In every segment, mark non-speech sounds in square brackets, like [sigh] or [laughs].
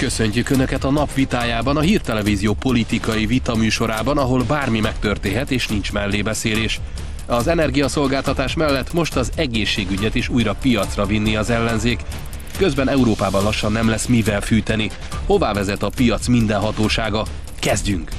Köszöntjük Önöket a napvitájában, a hírtelevízió politikai vitaműsorában, ahol bármi megtörténhet és nincs mellébeszélés. Az energiaszolgáltatás mellett most az egészségügyet is újra piacra vinni az ellenzék. Közben Európában lassan nem lesz mivel fűteni. Hová vezet a piac mindenhatósága? Kezdjünk!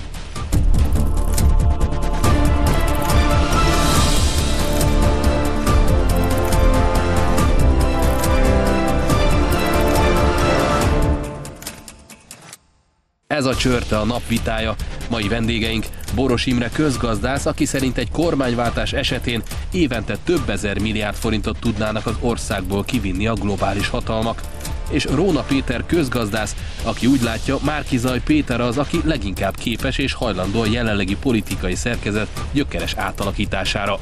Ez a csörte a napvitája. Mai vendégeink Boros Imre közgazdász, aki szerint egy kormányváltás esetén évente több ezer milliárd forintot tudnának az országból kivinni a globális hatalmak. És Róna Péter közgazdász, aki úgy látja, Márkizaj Péter az, aki leginkább képes és hajlandó a jelenlegi politikai szerkezet gyökeres átalakítására.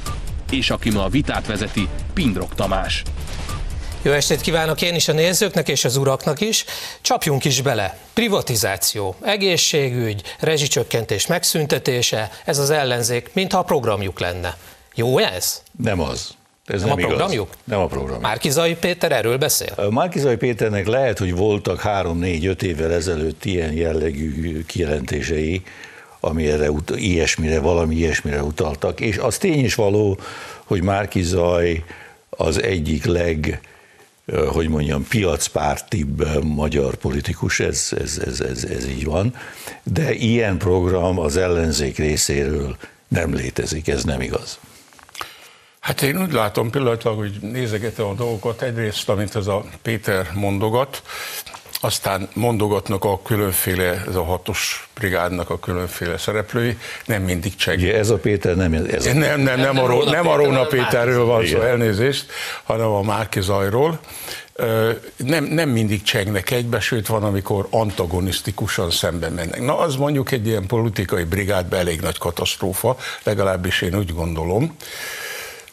És aki ma a vitát vezeti, Pindrok Tamás. Jó estét kívánok én is a nézőknek és az uraknak is. Csapjunk is bele. Privatizáció, egészségügy, rezsicsökkentés megszüntetése, ez az ellenzék, mintha a programjuk lenne. Jó ez? Nem az. Ez nem, nem a programjuk? Igaz. Nem a program. Márkizai Péter erről beszél? Márkizai Péternek lehet, hogy voltak három-négy-öt évvel ezelőtt ilyen jellegű kijelentései, ami erre, ilyesmire, valami ilyesmire utaltak, és az tény is való, hogy Márkizaj az egyik leg hogy mondjam, piacpártibb magyar politikus, ez, ez, ez, ez, ez így van, de ilyen program az ellenzék részéről nem létezik, ez nem igaz. Hát én úgy látom pillanatilag, hogy nézegetem a dolgokat, egyrészt, amit ez a Péter mondogat, aztán mondogatnak a különféle, ez a hatos brigádnak a különféle szereplői, nem mindig cseg. Ugye ez a Péter nem ez a... Nem, nem, nem, a, Róna, nem a Róna Péterről van szó, elnézést, hanem a Márki Zajról. Nem, nem mindig csegnek egybe, sőt van, amikor antagonisztikusan szemben mennek. Na, az mondjuk egy ilyen politikai brigádban elég nagy katasztrófa, legalábbis én úgy gondolom.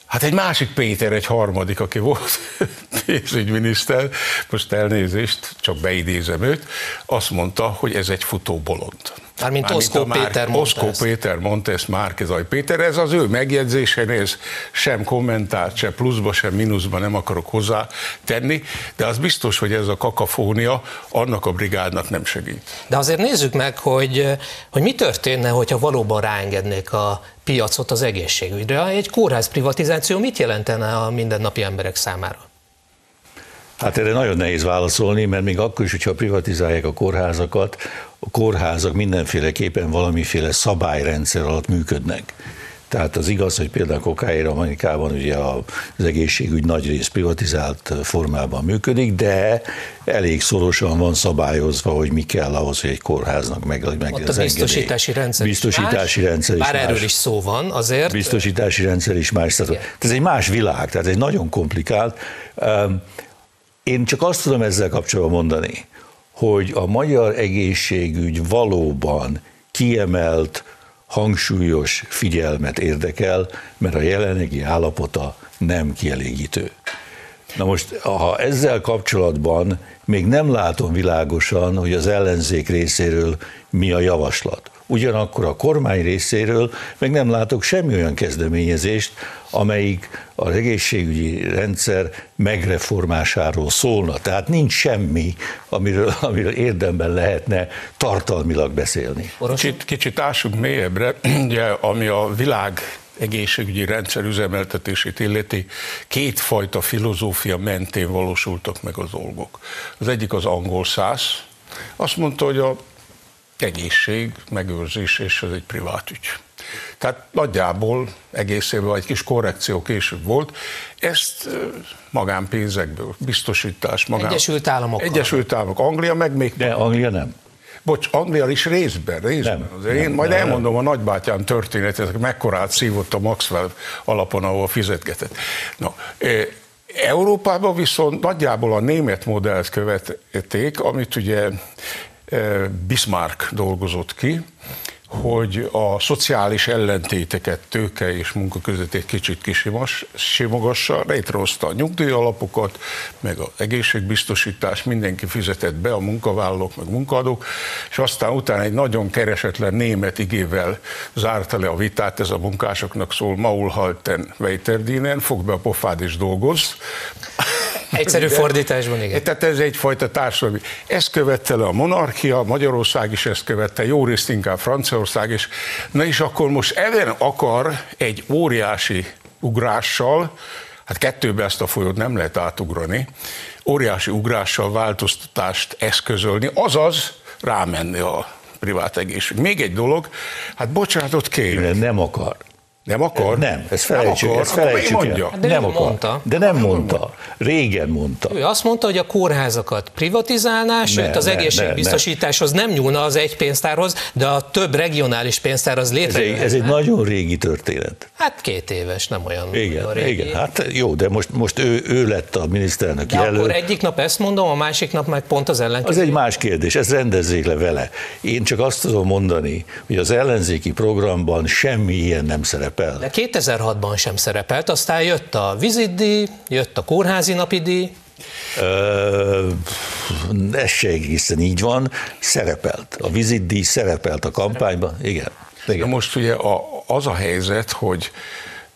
Hát egy másik Péter, egy harmadik, aki volt [laughs] pénzügyminiszter, most elnézést, csak beidézem őt, azt mondta, hogy ez egy futó bolond. Mármint Oszkó Péter mondta Oszkó ezt. Péter mondta ezt Márkezaj Péter, ez az ő megjegyzése, ez sem kommentárt, se pluszba, sem mínuszba nem akarok hozzá tenni, de az biztos, hogy ez a kakafónia annak a brigádnak nem segít. De azért nézzük meg, hogy, hogy mi történne, hogyha valóban ráengednék a piacot az egészségügyre. Egy kórház privatizáció mit jelentene a mindennapi emberek számára? Hát erre nagyon nehéz válaszolni, mert még akkor is, hogyha privatizálják a kórházakat, a kórházak mindenféleképpen valamiféle szabályrendszer alatt működnek. Tehát az igaz, hogy például Kokáért Amerikában ugye az egészségügy nagy rész privatizált formában működik, de elég szorosan van szabályozva, hogy mi kell ahhoz, hogy egy kórháznak meg, meg Ott az a biztosítási rendszer biztosítási is rendszer is Bár más. erről is szó van, azért. Biztosítási rendszer is más. Tehát ez egy más világ, tehát egy nagyon komplikált. Én csak azt tudom ezzel kapcsolatban mondani, hogy a magyar egészségügy valóban kiemelt, hangsúlyos figyelmet érdekel, mert a jelenlegi állapota nem kielégítő. Na most, ha ezzel kapcsolatban még nem látom világosan, hogy az ellenzék részéről mi a javaslat. Ugyanakkor a kormány részéről meg nem látok semmi olyan kezdeményezést, amelyik a egészségügyi rendszer megreformásáról szólna. Tehát nincs semmi, amiről, amiről érdemben lehetne tartalmilag beszélni. Kicsit, kicsit ássuk mélyebbre, [clears throat] ugye, ami a világ egészségügyi rendszer üzemeltetését illeti, kétfajta filozófia mentén valósultak meg az dolgok. Az egyik az angol száz, azt mondta, hogy a egészség, megőrzés, és ez egy privát ügy. Tehát nagyjából egész évben egy kis korrekció később volt. Ezt magánpénzekből, biztosítás, magán... Egyesült Államok. Egyesült Államok. Anglia meg még... De Anglia nem. Bocs, Anglia is részben, részben. Nem, Azért nem, én majd nem, elmondom a nagybátyám történetét, mekkorát szívott a Maxwell alapon, ahol fizetgetett. No, Európában viszont nagyjából a német modellt követték, amit ugye Bismarck dolgozott ki, hogy a szociális ellentéteket, tőke és munka között egy kicsit kisimogassa, létrehozta a nyugdíjalapokat, meg az egészségbiztosítás, mindenki fizetett be, a munkavállalók, meg munkadók, és aztán utána egy nagyon keresetlen német igével zárta le a vitát, ez a munkásoknak szól, Maul halten Weiterdinen, fog be a pofád és dolgoz. Egyszerű fordításban, igen. Tehát ez egyfajta társadalmi. Ezt követte le a monarchia, Magyarország is ezt követte, jó részt inkább Franciaország is. Na és akkor most Even akar egy óriási ugrással, hát kettőbe ezt a folyót nem lehet átugrani, óriási ugrással változtatást eszközölni, azaz rámenni a privát egészség. Még egy dolog, hát bocsánatot kérek. Nem akar. Nem akar? Nem, ezt felejtsük, akar, ezt felejtsük mondja. el. De nem akar. mondta. De nem mondta. Régen mondta. Ő azt mondta, hogy a kórházakat privatizálná, sőt az ne, egészségbiztosításhoz nem nyúlna az egy pénztárhoz, de a több regionális pénztár az Ez egy, létrejön. ez egy nagyon régi történet. Hát két éves, nem olyan Igen, olyan régi. igen. Hát jó, de most, most ő, ő lett a miniszterelnök De jelölt. akkor egyik nap ezt mondom, a másik nap meg pont az ellenkező. Az egy más kérdés, ezt rendezzék le vele. Én csak azt tudom mondani, hogy az ellenzéki programban semmi ilyen nem szerepel. De 2006-ban sem szerepelt, aztán jött a vizitdíj, jött a kórházi napidíj, Ö, ez se egészen így van, szerepelt. A vizitdíj szerepelt a kampányban, igen. De igen. most ugye a, az a helyzet, hogy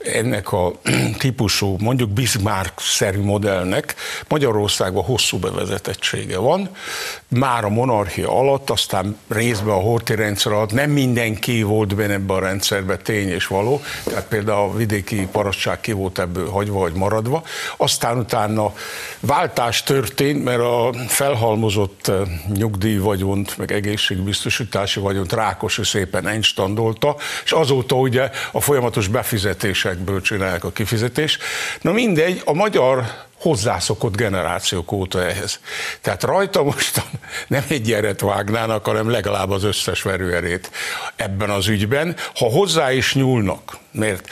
ennek a [clears throat] típusú, mondjuk Bismarck-szerű modellnek Magyarországban hosszú bevezetettsége van. Már a monarchia alatt, aztán részben a horti rendszer alatt nem mindenki volt benne ebben a rendszerben tény és való, tehát például a vidéki parasztság ki volt ebből hagyva vagy maradva. Aztán utána váltás történt, mert a felhalmozott eh, nyugdíjvagyont, meg egészségbiztosítási vagyont Rákosi szépen enstandolta, és azóta ugye a folyamatos befizetésekből csinálják a kifizetést. Na mindegy, a magyar hozzászokott generációk óta ehhez. Tehát rajta most nem egy eret vágnának, hanem legalább az összes verőerét ebben az ügyben, ha hozzá is nyúlnak. Mert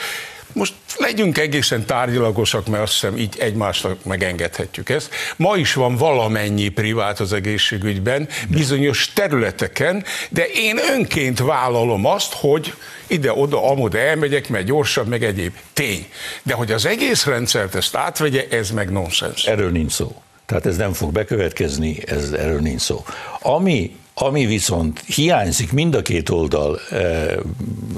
most legyünk egészen tárgyilagosak, mert azt hiszem így egymásnak megengedhetjük ezt. Ma is van valamennyi privát az egészségügyben, bizonyos területeken, de én önként vállalom azt, hogy ide-oda, amoda elmegyek, mert gyorsabb, meg egyéb. Tény. De hogy az egész rendszert ezt átvegye, ez meg nonsens. Erről nincs szó. Tehát ez nem fog bekövetkezni, ez, erről nincs szó. Ami, ami viszont hiányzik mind a két oldal e,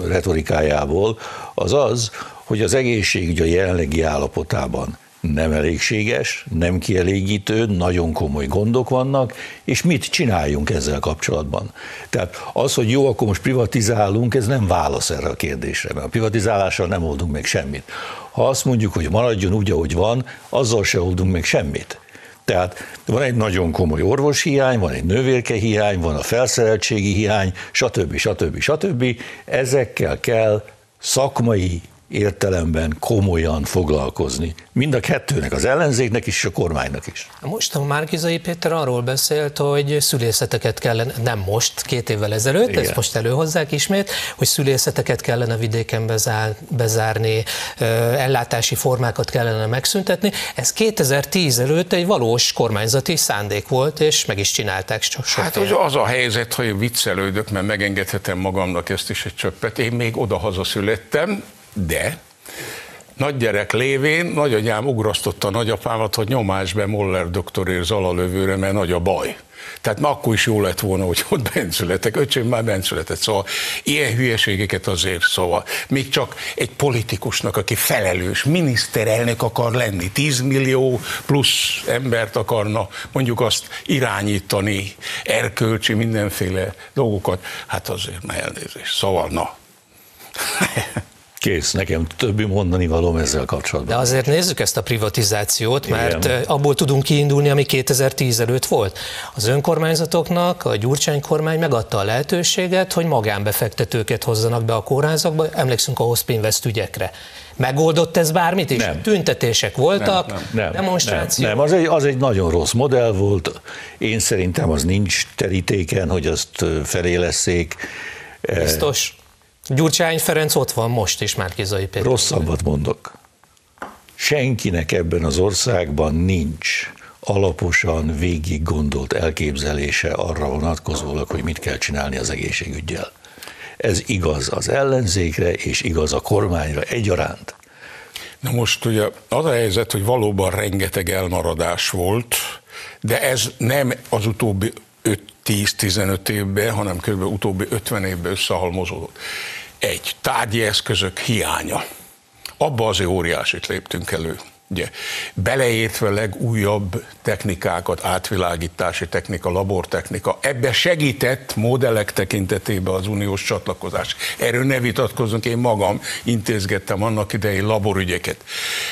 retorikájából, az az, hogy az egészségügy a jelenlegi állapotában nem elégséges, nem kielégítő, nagyon komoly gondok vannak, és mit csináljunk ezzel kapcsolatban? Tehát az, hogy jó, akkor most privatizálunk, ez nem válasz erre a kérdésre, mert a privatizálással nem oldunk meg semmit. Ha azt mondjuk, hogy maradjon úgy, ahogy van, azzal se oldunk meg semmit. Tehát van egy nagyon komoly orvoshiány, van egy nővérkehiány, van a felszereltségi hiány, stb. stb. stb. Ezekkel kell szakmai értelemben komolyan foglalkozni. Mind a kettőnek, az ellenzéknek is, és a kormánynak is. Most a Márkizai Péter arról beszélt, hogy szülészeteket kellene, nem most, két évvel ezelőtt, Igen. ezt most előhozzák ismét, hogy szülészeteket kellene vidéken bezár, bezárni, ellátási formákat kellene megszüntetni. Ez 2010 előtt egy valós kormányzati szándék volt, és meg is csinálták. Sok hát hogy az a helyzet, hogy viccelődök, mert megengedhetem magamnak ezt is egy csöppet. Én még oda-haza születtem, de nagy gyerek lévén nagyanyám ugrasztotta a nagyapámat, hogy nyomás be Moller doktorér zalalövőre, mert nagy a baj. Tehát ma akkor is jó lett volna, hogy ott benszületek. Öcsém már benszületett. Szóval ilyen hülyeségeket azért, szóval még csak egy politikusnak, aki felelős, miniszterelnök akar lenni, 10 millió plusz embert akarna mondjuk azt irányítani, erkölcsi mindenféle dolgokat, hát azért már elnézést. Szóval na. [laughs] Kész, nekem többi mondani valóm ezzel kapcsolatban. De azért nézzük ezt a privatizációt, mert Igen. abból tudunk kiindulni, ami 2010 előtt volt. Az önkormányzatoknak a Gyurcsány kormány megadta a lehetőséget, hogy magánbefektetőket hozzanak be a kórházakba, emlékszünk a Hospinvest ügyekre. Megoldott ez bármit is? Nem. Tüntetések voltak, nem, nem, demonstrációk? Nem, nem. Az, egy, az egy nagyon rossz modell volt. Én szerintem az nincs terítéken, hogy azt feléleszék. Biztos. Gyurcsány Ferenc ott van most is, Márkizai Péter. Rosszabbat mondok. Senkinek ebben az országban nincs alaposan végig gondolt elképzelése arra vonatkozólag, hogy mit kell csinálni az egészségügyel. Ez igaz az ellenzékre, és igaz a kormányra egyaránt. Na most ugye az a helyzet, hogy valóban rengeteg elmaradás volt, de ez nem az utóbbi 10-15 évben, hanem kb. utóbbi 50 évben összehalmozódott. Egy, tárgyi eszközök hiánya. Abba azért óriásit léptünk elő. ugye, beleértve legújabb technikákat, átvilágítási technika, labortechnika. Ebbe segített modellek tekintetében az uniós csatlakozás. Erről ne vitatkozunk, én magam intézgettem annak idején laborügyeket.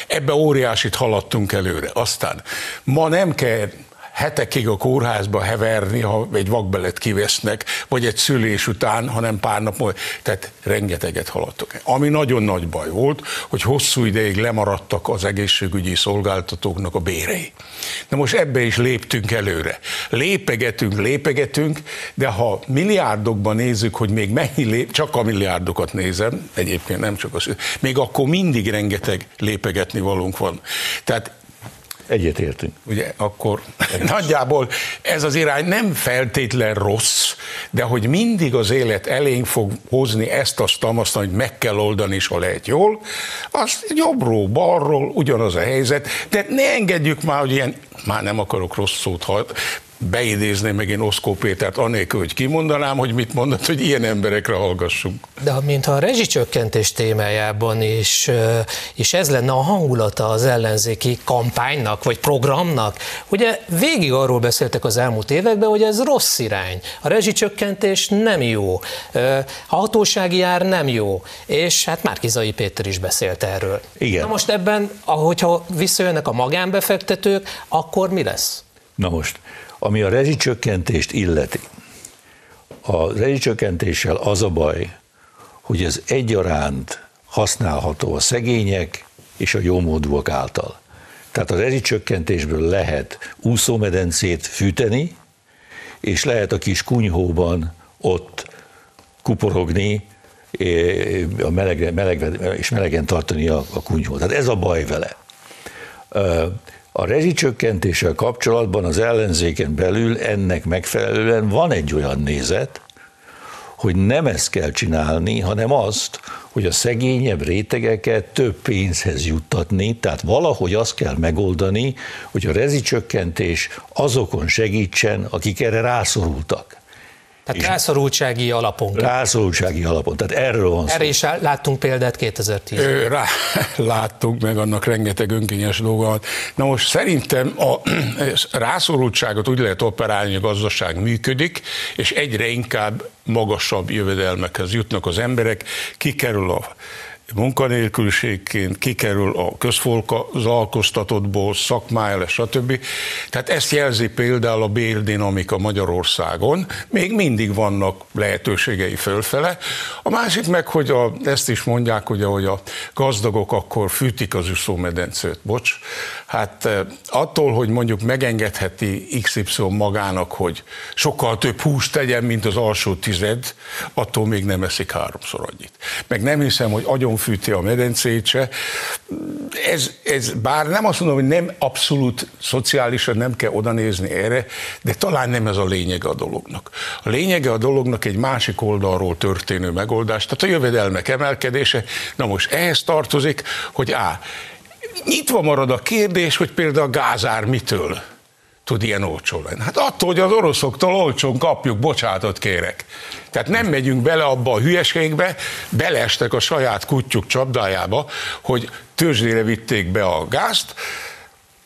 Ebbe óriásit haladtunk előre. Aztán ma nem kell hetekig a kórházba heverni, ha egy vakbelet kivesznek, vagy egy szülés után, hanem pár nap múlva. Tehát rengeteget haladtok. Ami nagyon nagy baj volt, hogy hosszú ideig lemaradtak az egészségügyi szolgáltatóknak a bérei. Na most ebbe is léptünk előre. Lépegetünk, lépegetünk, de ha milliárdokban nézzük, hogy még mennyi lép, csak a milliárdokat nézem, egyébként nem csak az, még akkor mindig rengeteg lépegetni valunk van. Tehát Egyetértünk. Ugye akkor nagyjából ez az irány nem feltétlen rossz, de hogy mindig az élet elénk fog hozni ezt azt, azt hogy meg kell oldani, és ha lehet jól, az jobbról, balról ugyanaz a helyzet, de ne engedjük már, hogy ilyen, már nem akarok rossz szót beidézném meg én Oszkó Pétert, anélkül, hogy kimondanám, hogy mit mondott, hogy ilyen emberekre hallgassunk. De mintha a rezsicsökkentés témájában is, is ez lenne a hangulata az ellenzéki kampánynak, vagy programnak. Ugye végig arról beszéltek az elmúlt években, hogy ez rossz irány. A rezsicsökkentés nem jó, a hatósági ár nem jó, és hát Márkizai Péter is beszélt erről. Igen. Na most ebben, ahogyha visszajönnek a magánbefektetők, akkor mi lesz? Na most, ami a rezsicsökkentést illeti, a rezsicsökkentéssel az a baj, hogy ez egyaránt használható a szegények és a jómódúak által. Tehát a rezsicsökkentésből lehet úszómedencét fűteni, és lehet a kis kunyhóban ott kuporogni, a meleg, meleg, és melegen tartani a, a kunyhót. Tehát ez a baj vele. A rezsicsökkentéssel kapcsolatban az ellenzéken belül ennek megfelelően van egy olyan nézet, hogy nem ezt kell csinálni, hanem azt, hogy a szegényebb rétegeket több pénzhez juttatni, tehát valahogy azt kell megoldani, hogy a rezsicsökkentés azokon segítsen, akik erre rászorultak. Tehát rászorultsági alapon. Rászorultsági alapon, tehát erről van szó. Erre is láttunk példát 2010 Rá, [laughs] láttunk meg annak rengeteg önkényes dolgokat. Na most szerintem a [clears throat] rászorultságot úgy lehet operálni, hogy a gazdaság működik, és egyre inkább magasabb jövedelmekhez jutnak az emberek, kikerül a munkanélküliségként kikerül a közfolkozalkoztatottból, szakmája stb. Tehát ezt jelzi például a bérdinamika Magyarországon, még mindig vannak lehetőségei fölfele. A másik meg, hogy a, ezt is mondják, hogy hogy a gazdagok akkor fűtik az üszómedencét, bocs. Hát eh, attól, hogy mondjuk megengedheti XY magának, hogy sokkal több húst tegyen, mint az alsó tized, attól még nem eszik háromszor annyit. Meg nem hiszem, hogy agyon fűti a medencét se. Ez, ez, bár nem azt mondom, hogy nem abszolút szociálisan nem kell oda nézni erre, de talán nem ez a lényeg a dolognak. A lényege a dolognak egy másik oldalról történő megoldás, tehát a jövedelmek emelkedése. Na most ehhez tartozik, hogy á, nyitva marad a kérdés, hogy például a gázár mitől tud ilyen olcsó lenni? Hát attól, hogy az oroszoktól olcsón kapjuk, bocsátot kérek. Tehát nem megyünk bele abba a hülyeségbe, beleestek a saját kutyuk csapdájába, hogy tőzsdére vitték be a gázt,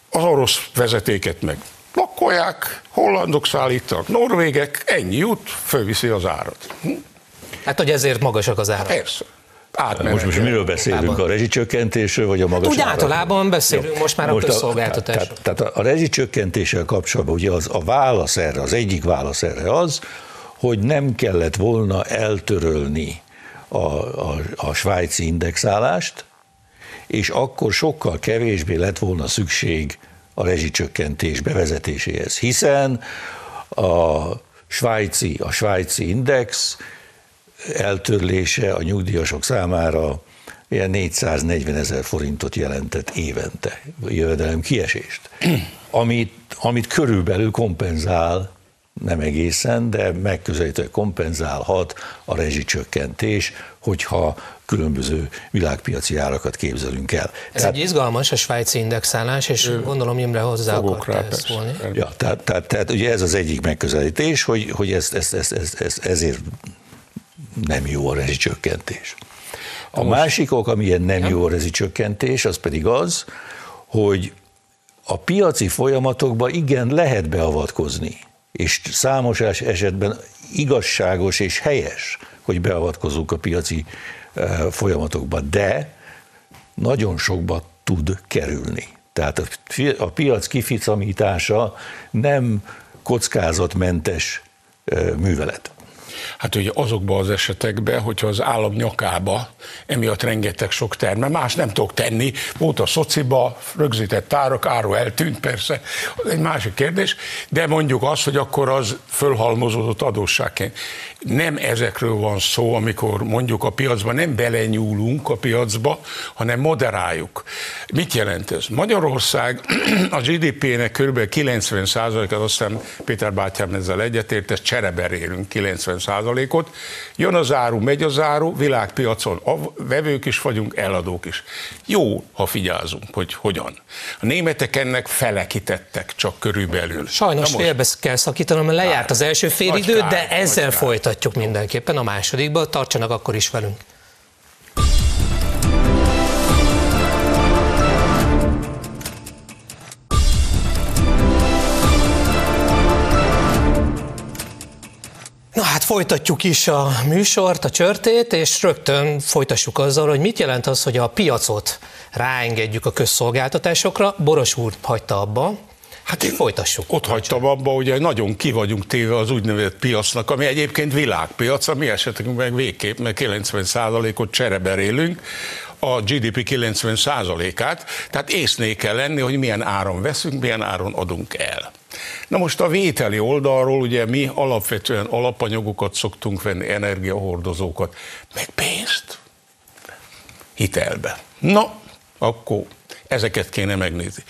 az orosz vezetéket meg blokkolják, hollandok szállítanak, norvégek, ennyi jut, fölviszi az árat. Hm? Hát, hogy ezért magasak az árak. Persze. Most, most miről beszélünk? A rezsicsökkentésről, vagy a magas Úgy általában beszélünk Jó. most már most a közszolgáltatás. Tehát, tehát a rezsicsökkentéssel kapcsolatban ugye az, a válasz erre, az egyik válasz erre az, hogy nem kellett volna eltörölni a, a, a svájci indexálást, és akkor sokkal kevésbé lett volna szükség a rezsicsökkentés bevezetéséhez, hiszen a svájci, a svájci index eltörlése a nyugdíjasok számára ilyen 440 ezer forintot jelentett évente jövedelem kiesést, amit, amit körülbelül kompenzál nem egészen, de megközelítően kompenzálhat a rezsicsökkentés, hogyha különböző világpiaci árakat képzelünk el. Ez tehát, egy izgalmas a svájci indexálás, és ő, gondolom Imre hozzá akart szólni. Ja, tehát, tehát, tehát ugye ez az egyik megközelítés, hogy, hogy ez, ez, ez, ez, ez, ezért nem jó a rezsicsökkentés. A Most, másik ok, amilyen nem jó a rezsicsökkentés, az pedig az, hogy a piaci folyamatokba igen lehet beavatkozni, és számos esetben igazságos és helyes, hogy beavatkozunk a piaci eh, folyamatokba, de nagyon sokba tud kerülni. Tehát a piac kificamítása nem kockázatmentes eh, művelet. Hát ugye azokban az esetekben, hogyha az állam nyakába emiatt rengeteg sok terme, más nem tudok tenni, volt a szociba, rögzített árak, áru eltűnt persze, az egy másik kérdés, de mondjuk az, hogy akkor az fölhalmozódott adósságként. Nem ezekről van szó, amikor mondjuk a piacban nem belenyúlunk a piacba, hanem moderáljuk. Mit jelent ez? Magyarország [clears throat] a GDP-nek kb. 90%-át, aztán Péter bátyám ezzel egyetért, ezt csereberélünk 90 százalékot. Jön az áru, megy az áru, világpiacon a vevők is vagyunk, eladók is. Jó, ha figyelzünk, hogy hogyan. A németek ennek fele kitettek csak körülbelül. Sajnos most, félbe kell szakítanom, mert lejárt az első fél idő, de ezzel folytatjuk mindenképpen a másodikba. Tartsanak akkor is velünk. Na hát folytatjuk is a műsort, a csörtét, és rögtön folytassuk azzal, hogy mit jelent az, hogy a piacot ráengedjük a közszolgáltatásokra. Boros úr hagyta abba, Hát én folytassuk. Ott hagytam abba, hogy nagyon ki vagyunk téve az úgynevezett piacnak, ami egyébként világpiac, a mi esetünkben meg végképp, mert 90%-ot csereberélünk, a GDP 90%-át, tehát észné kell lenni, hogy milyen áron veszünk, milyen áron adunk el. Na most a vételi oldalról ugye mi alapvetően alapanyagokat szoktunk venni, energiahordozókat, meg pénzt hitelbe. Na, akkor Ezeket kéne megnézni.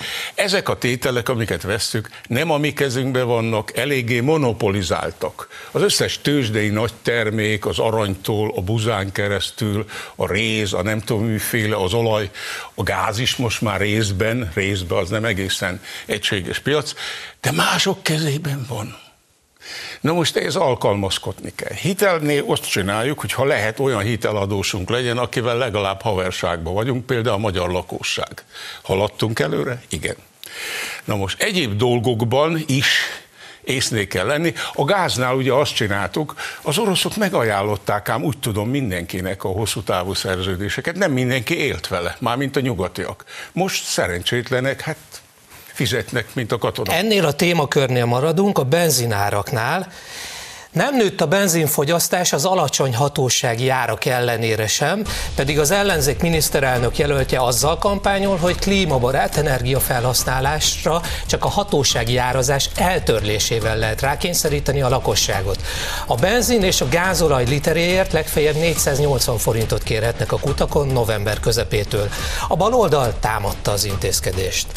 Ezek a tételek, amiket vesztük, nem a mi kezünkben vannak, eléggé monopolizáltak. Az összes tőzsdei nagy termék, az aranytól, a buzán keresztül, a réz, a nem tudom miféle, az olaj, a gáz is most már részben, részben az nem egészen egységes piac, de mások kezében van. Na most ez alkalmazkodni kell. Hitelnél azt csináljuk, hogy ha lehet, olyan hiteladósunk legyen, akivel legalább haverságban vagyunk, például a magyar lakosság. Haladtunk előre? Igen. Na most egyéb dolgokban is észné kell lenni. A gáznál ugye azt csináltuk, az oroszok megajánlották ám úgy tudom mindenkinek a hosszú távú szerződéseket, nem mindenki élt vele, mármint a nyugatiak. Most szerencsétlenek, hát fizetnek, mint a katonák. Ennél a témakörnél maradunk, a benzináraknál. Nem nőtt a benzinfogyasztás az alacsony hatósági árak ellenére sem, pedig az ellenzék miniszterelnök jelöltje azzal kampányol, hogy klímabarát energiafelhasználásra csak a hatósági árazás eltörlésével lehet rákényszeríteni a lakosságot. A benzin és a gázolaj literéért legfeljebb 480 forintot kérhetnek a kutakon november közepétől. A baloldal támadta az intézkedést.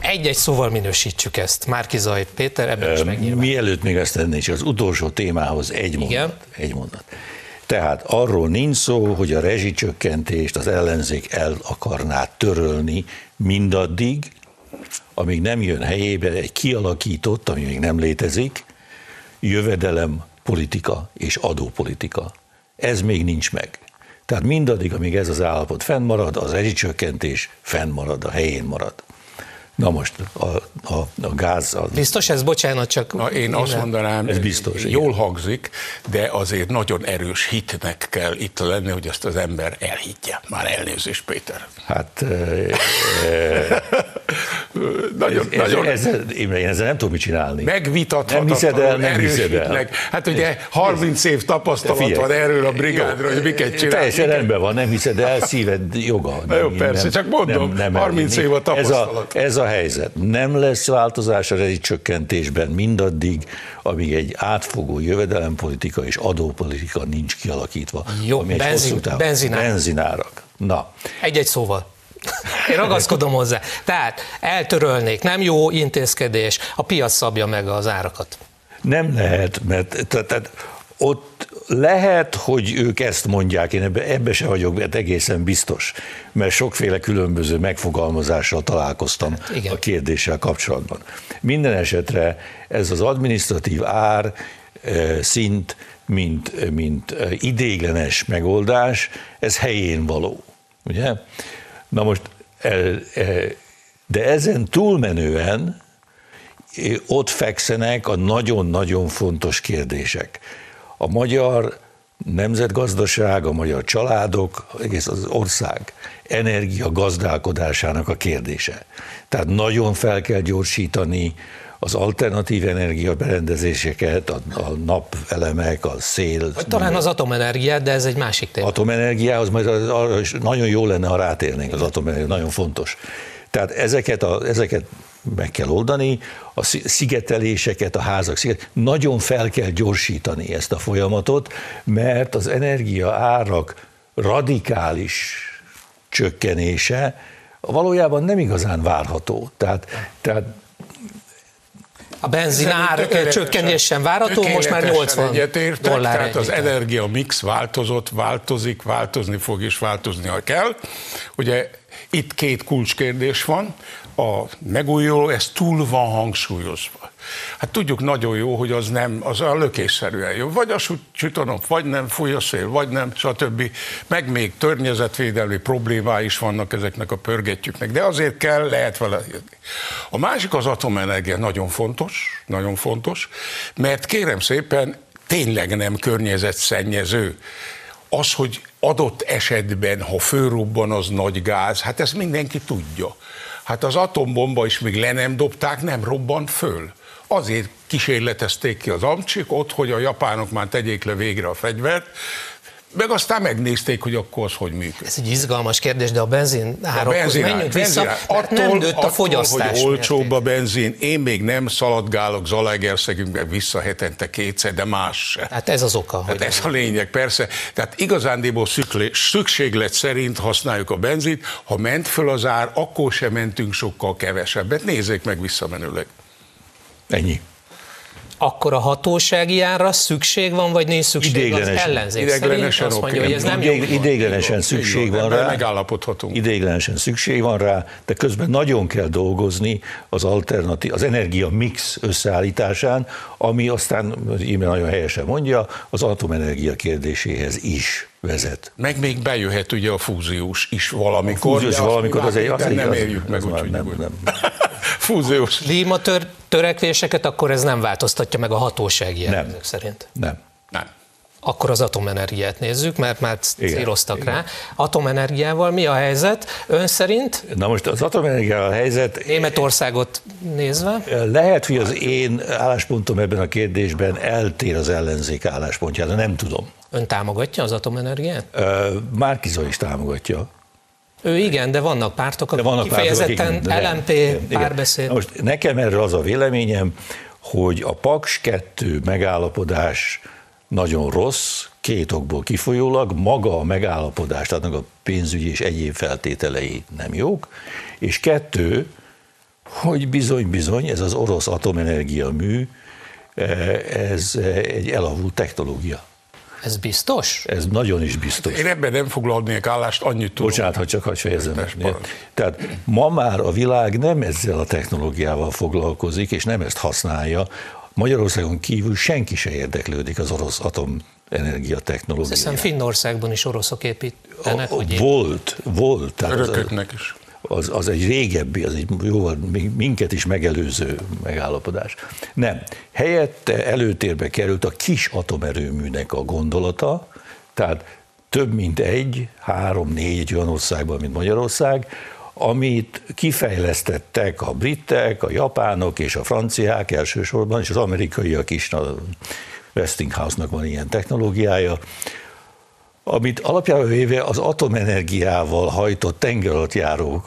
Egy-egy szóval minősítsük ezt. Márkizaj Péter, ebben is megnyilván. Mielőtt még ezt tennék, az utolsó témához egy mondat. Igen? Egy mondat. Tehát arról nincs szó, hogy a rezsicsökkentést az ellenzék el akarná törölni mindaddig, amíg nem jön helyébe egy kialakított, ami még nem létezik, jövedelem politika és adópolitika. Ez még nincs meg. Tehát mindaddig, amíg ez az állapot fennmarad, az rezsicsökkentés fennmarad, a helyén marad. Na most a, a, a gáz... Az... Biztos ez? Bocsánat, csak... Na, én azt mondanám, ez biztos, jól igen. hangzik, de azért nagyon erős hitnek kell itt lenni, hogy ezt az ember elhiggye. Már elnézést, Péter. Hát... E, e, [laughs] nagyon, ez, nagyon... Ez, ez, én ezzel nem tudom mit csinálni. Megvitathatatlan, nem hiszed el, nem hiszed el. Hát ugye 30 év tapasztalat van erről a brigádról, hogy miket csinál. Teljesen rendben van, nem hiszed el, szíved joga. Na jó, persze, nem, csak mondom, nem, nem 30 év a tapasztalat. Ez a, ez a helyzet. Nem lesz változás a rezsicsökkentésben mindaddig, amíg egy átfogó jövedelempolitika és adópolitika nincs kialakítva. Jó, benzin, benzinárak. benzinárak. Na. Egy-egy szóval. Én ragaszkodom hozzá. Tehát eltörölnék, nem jó intézkedés, a piac szabja meg az árakat. Nem lehet, mert tehát, tehát ott lehet, hogy ők ezt mondják, én ebbe, ebbe se vagyok mert egészen biztos, mert sokféle különböző megfogalmazással találkoztam Igen. a kérdéssel kapcsolatban. Minden esetre ez az administratív ár e, szint, mint, mint e, idéglenes megoldás, ez helyén való. Ugye? Na most De ezen túlmenően ott fekszenek a nagyon-nagyon fontos kérdések. A magyar nemzetgazdaság, a magyar családok, egész az ország energia gazdálkodásának a kérdése. Tehát nagyon fel kell gyorsítani az alternatív energiaberendezéseket, a, a napelemek, a szél. Talán az atomenergia, de ez egy másik téma. Atomenergiához majd arra is nagyon jó lenne, ha rátérnénk, az atomenergia nagyon fontos. Tehát ezeket, a, ezeket meg kell oldani, a szigeteléseket, a házak sziget, nagyon fel kell gyorsítani ezt a folyamatot, mert az energia árak radikális csökkenése valójában nem igazán várható. Tehát, tehát a benzin ár csökkenés sem várható, most már 80 egyetértek, dollár. Tehát az energia mix változott, változik, változni fog és változnia kell. Ugye itt két kulcskérdés van a megújuló, ez túl van hangsúlyozva. Hát tudjuk nagyon jó, hogy az nem, az a lökésszerűen jó. Vagy a süt a nap, vagy nem fúj a szél, vagy nem, stb. Meg még környezetvédelmi problémái is vannak ezeknek a pörgetjüknek, de azért kell, lehet vele jönni. A másik az atomenergia nagyon fontos, nagyon fontos, mert kérem szépen, tényleg nem környezetszennyező. Az, hogy adott esetben, ha fölrobban az nagy gáz, hát ezt mindenki tudja. Hát az atombomba is még le nem dobták, nem robbant föl. Azért kísérletezték ki az amcsik ott, hogy a japánok már tegyék le végre a fegyvert, meg aztán megnézték, hogy akkor az hogy működik. Ez egy izgalmas kérdés, de a benzin árakhoz a benzin menjünk benzin vissza, attól, nem dőtt a fogyasztás. Attól, hogy olcsóbb a benzin, én még nem szaladgálok Zalaegerszegünkbe vissza hetente kétszer, de más se. Hát ez az oka. Hát ez a lényeg, persze. Tehát igazándiból szükséglet szerint használjuk a benzint, ha ment föl az ár, akkor sem mentünk sokkal kevesebbet. Nézzék meg visszamenőleg. Ennyi akkor a hatósági árra szükség van, vagy nincs szükség Idéglenesen. az ellenzék Idéglenesen azt mondja, hogy ez nem jó. Idéglenesen szükség van rá. Megállapodhatunk. Idéglenesen szükség van rá, de közben nagyon kell dolgozni az alternatív, az energia mix összeállításán, ami aztán, íme nagyon helyesen mondja, az atomenergia kérdéséhez is vezet. Meg még bejöhet ugye a fúziós is valamikor. A fúziós valamikor, az egy, az nem érjük meg, úgyhogy nem, nem. [laughs] Fúziós. Klímatör, törekvéseket, akkor ez nem változtatja meg a hatósági jelzők szerint. Nem. Nem. Akkor az atomenergiát nézzük, mert már céloztak rá. Atomenergiával mi a helyzet ön szerint? Na most az atomenergiával a helyzet... Németországot nézve? Lehet, hogy az én álláspontom ebben a kérdésben eltér az ellenzék álláspontjára, nem tudom. Ön támogatja az atomenergiát? Márkizó is támogatja. Ő igen, de vannak pártok, akik vannak kifejezetten pártok, akik, LMP igen, párbeszéd. Igen. Most nekem erről az a véleményem, hogy a Paks 2 megállapodás nagyon rossz, két okból kifolyólag, maga a megállapodás, tehát a pénzügyi és egyéb feltételei nem jók, és kettő, hogy bizony-bizony ez az orosz atomenergia mű, eh, ez egy elavult technológia. Ez biztos? Ez nagyon is biztos. Én ebben nem foglalnék állást, annyit tudom. Bocsánat, ha csak hagyj fejezem. Tehát ma már a világ nem ezzel a technológiával foglalkozik, és nem ezt használja. Magyarországon kívül senki se érdeklődik az orosz atomenergia technológiára. Hiszem Finnországban is oroszok építenek. A, volt, volt. Tehát Örököknek is az, az egy régebbi, az egy jóval minket is megelőző megállapodás. Nem. Helyette előtérbe került a kis atomerőműnek a gondolata, tehát több mint egy, három, négy olyan országban, mint Magyarország, amit kifejlesztettek a britek, a japánok és a franciák elsősorban, és az amerikaiak is, a Westinghouse-nak van ilyen technológiája, amit alapjában véve az atomenergiával hajtott tengeralattjáró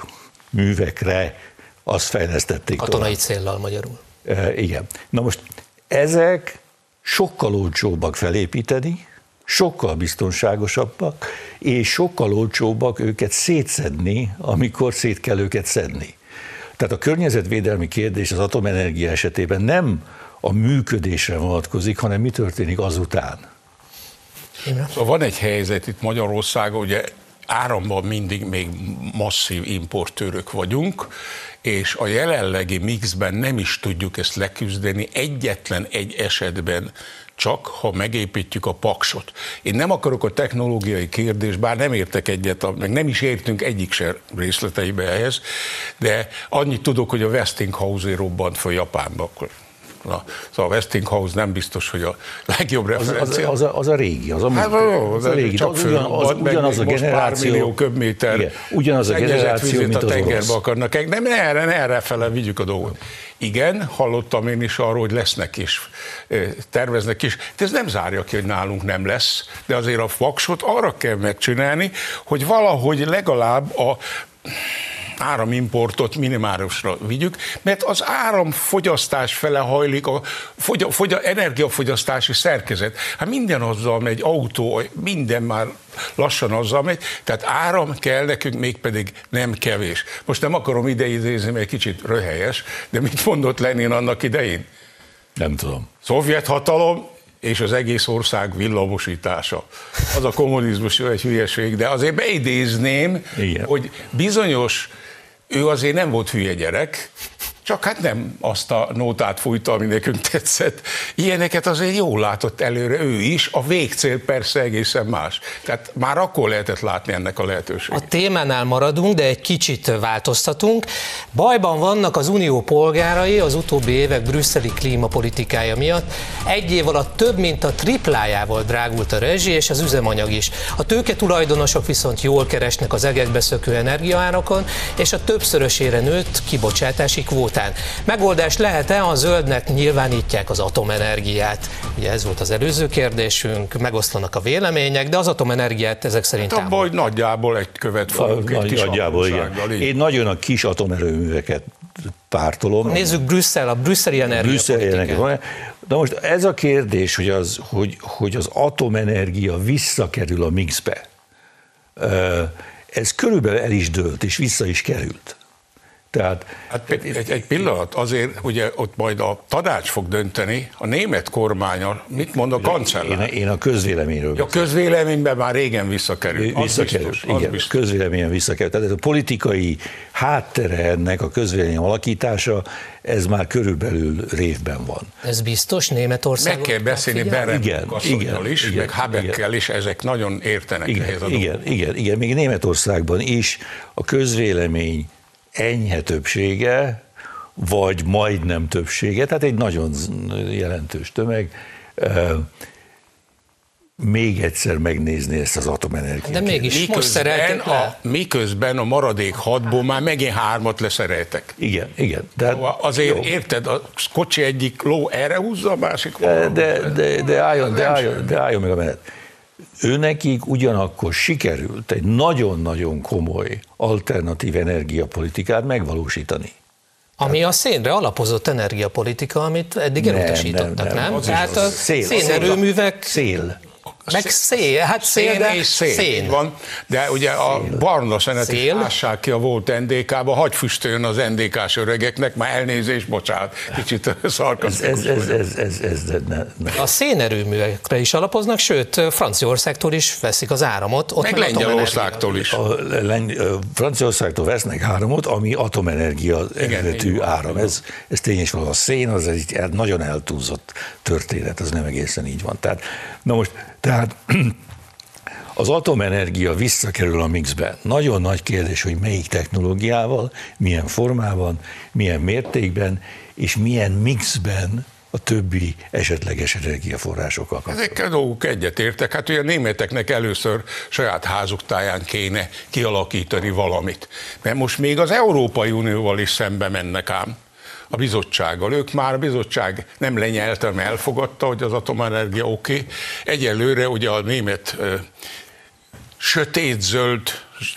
művekre azt fejlesztették Katonai tovább. céllal magyarul. E, igen. Na most ezek sokkal olcsóbbak felépíteni, sokkal biztonságosabbak, és sokkal olcsóbbak őket szétszedni, amikor szét kell őket szedni. Tehát a környezetvédelmi kérdés az atomenergia esetében nem a működésre vonatkozik, hanem mi történik azután. Szóval van egy helyzet itt Magyarországon, ugye áramban mindig még masszív importőrök vagyunk, és a jelenlegi mixben nem is tudjuk ezt leküzdeni. Egyetlen egy esetben csak ha megépítjük a paksot. Én nem akarok a technológiai kérdés, bár nem értek egyet, meg nem is értünk egyik se részleteibe ehhez, de annyit tudok, hogy a Westinghouse robbant fel Japánba. Na, szóval a Westinghouse nem biztos, hogy a legjobb referencia. Az, az, az, a, az a régi, az a, hát, jó, az, az a régi, csak az, ugyan, az, ugyanaz a generáció. Pár millió köbméter igen, ugyanaz a generáció, mint a tengerbe orosz. akarnak. Nem, erre, erre fele vigyük a dolgot. Igen, hallottam én is arról, hogy lesznek is, terveznek is. De ez nem zárja ki, hogy nálunk nem lesz, de azért a faksot arra kell megcsinálni, hogy valahogy legalább a áramimportot minimálisra vigyük, mert az áramfogyasztás fele hajlik a fogy, fogy, energiafogyasztási szerkezet. Hát minden azzal megy, autó, minden már lassan azzal megy, tehát áram kell nekünk, mégpedig nem kevés. Most nem akarom ideidézni, mert kicsit röhelyes, de mit mondott Lenin annak idején? Nem tudom. Szovjet hatalom, és az egész ország villamosítása. Az a kommunizmus jó egy hülyeség, de azért beidézném, Igen. hogy bizonyos ő azért nem volt hülye gyerek, csak hát nem azt a nótát fújta, ami nekünk tetszett. Ilyeneket azért jól látott előre ő is, a végcél persze egészen más. Tehát már akkor lehetett látni ennek a lehetőséget. A témánál maradunk, de egy kicsit változtatunk. Bajban vannak az unió polgárai az utóbbi évek brüsszeli klímapolitikája miatt. Egy év alatt több mint a triplájával drágult a rezsi és az üzemanyag is. A tőke tulajdonosok viszont jól keresnek az egekbe szökő energiaárakon, és a többszörösére nőtt kibocsátási kvóta után. Megoldás lehet-e? A zöldnek nyilvánítják az atomenergiát. Ugye ez volt az előző kérdésünk, megoszlanak a vélemények, de az atomenergiát ezek szerint hát abban, hogy nagyjából egy követ fogunk, egy kis nagyjából, igen. Én nagyon a kis atomerőműveket pártolom. Nézzük Brüsszel, a brüsszeli energiapolitikát. De most ez a kérdés, hogy az, hogy, hogy az atomenergia visszakerül a mixbe, ez körülbelül el is dőlt, és vissza is került. Tehát, hát egy, egy pillanat, azért ugye ott majd a tanács fog dönteni, a német kormánya, mit mond a kancellár? Én, én a közvéleményről A közvéleményben már régen visszakerült. Visszakerült, biztos, igen, biztos. közvéleményen visszakerült. Tehát ez a politikai háttere ennek a közvélemény alakítása, ez már körülbelül révben van. Ez biztos Németország. Meg kell beszélni Berem igen, igen, is, igen, meg Habekkel is, ezek nagyon értenek igen, ehhez a igen, igen, igen, még Németországban is a közvélemény enyhe többsége, vagy majdnem többsége, tehát egy nagyon jelentős tömeg, még egyszer megnézni ezt az atomenergiát. De mégis miközben most szereltek a, Miközben a maradék hatból már megint hármat leszereltek. Igen, igen. De azért jó. érted, a kocsi egyik ló erre húzza, a másik de, de, de, de, álljon, de, álljon, de álljon meg a menet. Őnekik ugyanakkor sikerült egy nagyon-nagyon komoly alternatív energiapolitikát megvalósítani. Ami a szénre alapozott energiapolitika, amit eddig elutasítottak, nem? nem, nem? Tehát a szél, szénerőművek... Szél. Meg szél, hát szél, szén és szén. szén. Van, de ugye a barna szenet is ássák ki a volt NDK-ba, hagy füstöljön az NDK-s öregeknek, már elnézést, bocsánat, kicsit [laughs] szarkasztikus. Ez, ez, ez, ez, ez, ez ne, ne. A szénerőművekre is alapoznak, sőt, Franciaországtól is veszik az áramot. Ott meg Lengyelországtól is. A, Lengy, Franciaországtól vesznek áramot, ami atomenergia eredetű áram. Ez, ez tényleg van. A szén az egy nagyon eltúlzott történet, az nem egészen így van. Tehát, na most tehát az atomenergia visszakerül a mixbe. Nagyon nagy kérdés, hogy melyik technológiával, milyen formában, milyen mértékben, és milyen mixben a többi esetleges energiaforrásokkal kapcsolatban. Ezekkel dolgok egyetértek. Hát ugye a németeknek először saját házuk táján kéne kialakítani valamit. Mert most még az Európai Unióval is szembe mennek ám a bizottsággal. Ők már a bizottság nem lenyelte, hanem elfogadta, hogy az atomenergia oké. Okay. Egyelőre ugye a német sötét-zöld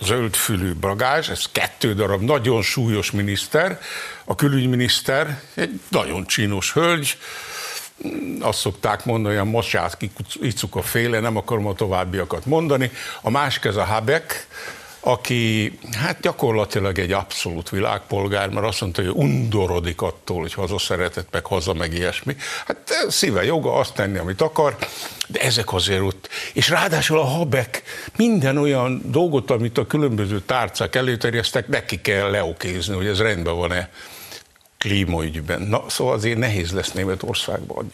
zöldfülű bagázs, ez kettő darab nagyon súlyos miniszter, a külügyminiszter, egy nagyon csinos hölgy, azt szokták mondani, a mosát icuk a féle, nem akarom a továbbiakat mondani. A másik ez a Habek, aki hát gyakorlatilag egy abszolút világpolgár, mert azt mondta, hogy undorodik attól, hogy haza szeretett, meg haza, meg ilyesmi. Hát szíve joga azt tenni, amit akar, de ezek azért ott. És ráadásul a habek minden olyan dolgot, amit a különböző tárcák előterjesztek, neki kell leokézni, hogy ez rendben van-e klímaügyben. Na, szóval azért nehéz lesz Németországban